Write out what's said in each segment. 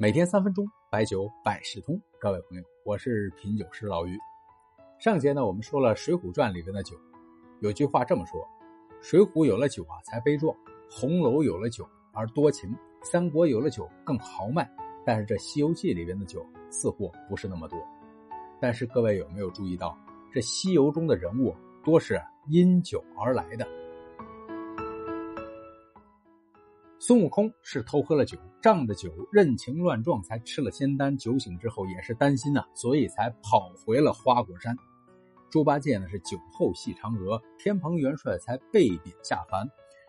每天三分钟，白酒百事通。各位朋友，我是品酒师老于。上节呢，我们说了《水浒传》里边的酒，有句话这么说：“水浒有了酒啊，才悲壮；红楼有了酒而多情；三国有了酒更豪迈。”但是这《西游记》里边的酒似乎不是那么多。但是各位有没有注意到，这西游中的人物多是因酒而来的？孙悟空是偷喝了酒，仗着酒任情乱撞，才吃了仙丹。酒醒之后也是担心呐，所以才跑回了花果山。猪八戒呢是酒后戏嫦娥，天蓬元帅才被贬下凡。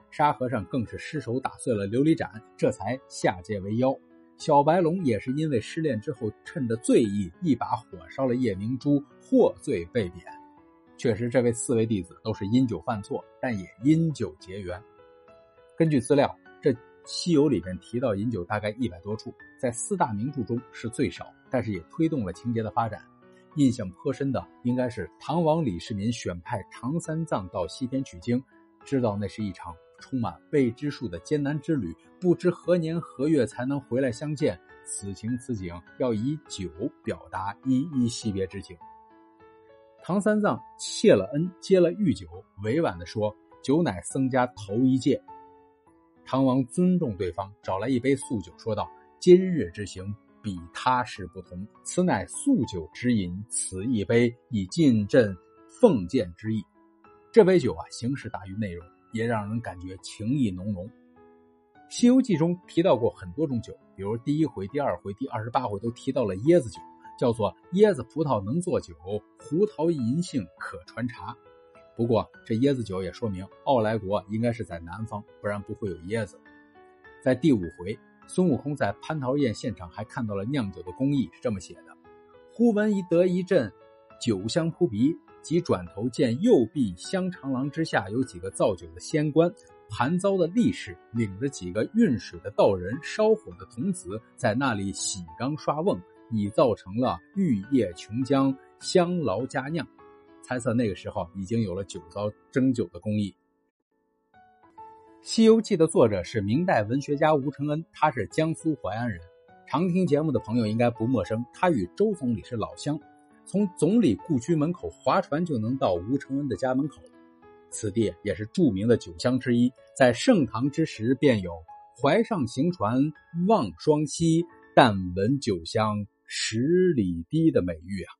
沙和尚更是失手打碎了琉璃盏，这才下界为妖。小白龙也是因为失恋之后趁着醉意，一把火烧了夜明珠，获罪被贬。确实，这位四位弟子都是因酒犯错，但也因酒结缘。根据资料，这。西游里边提到饮酒大概一百多处，在四大名著中是最少，但是也推动了情节的发展。印象颇深的应该是唐王李世民选派唐三藏到西天取经，知道那是一场充满未知数的艰难之旅，不知何年何月才能回来相见。此情此景，要以酒表达依依惜别之情。唐三藏谢了恩，接了御酒，委婉地说：“酒乃僧家头一戒。”唐王尊重对方，找来一杯素酒，说道：“今日之行，比他时不同。此乃素酒之饮，此一杯，以尽朕奉献之意。”这杯酒啊，形式大于内容，也让人感觉情意浓浓。《西游记》中提到过很多种酒，比如第一回、第二回、第二十八回都提到了椰子酒，叫做“椰子葡萄能做酒，胡桃银杏可传茶”。不过，这椰子酒也说明傲来国应该是在南方，不然不会有椰子。在第五回，孙悟空在蟠桃宴现场还看到了酿酒的工艺，是这么写的：“忽闻一得一阵酒香扑鼻，即转头见右壁香长廊之下有几个造酒的仙官，盘糟的力士领着几个运水的道人、烧火的童子，在那里洗缸刷瓮，已造成了玉液琼浆，香劳佳酿。”猜测那个时候已经有了酒糟蒸酒的工艺。《西游记》的作者是明代文学家吴承恩，他是江苏淮安人，常听节目的朋友应该不陌生。他与周总理是老乡，从总理故居门口划船就能到吴承恩的家门口。此地也是著名的酒乡之一，在盛唐之时便有“淮上行船望双溪，但闻酒香十里堤”的美誉啊。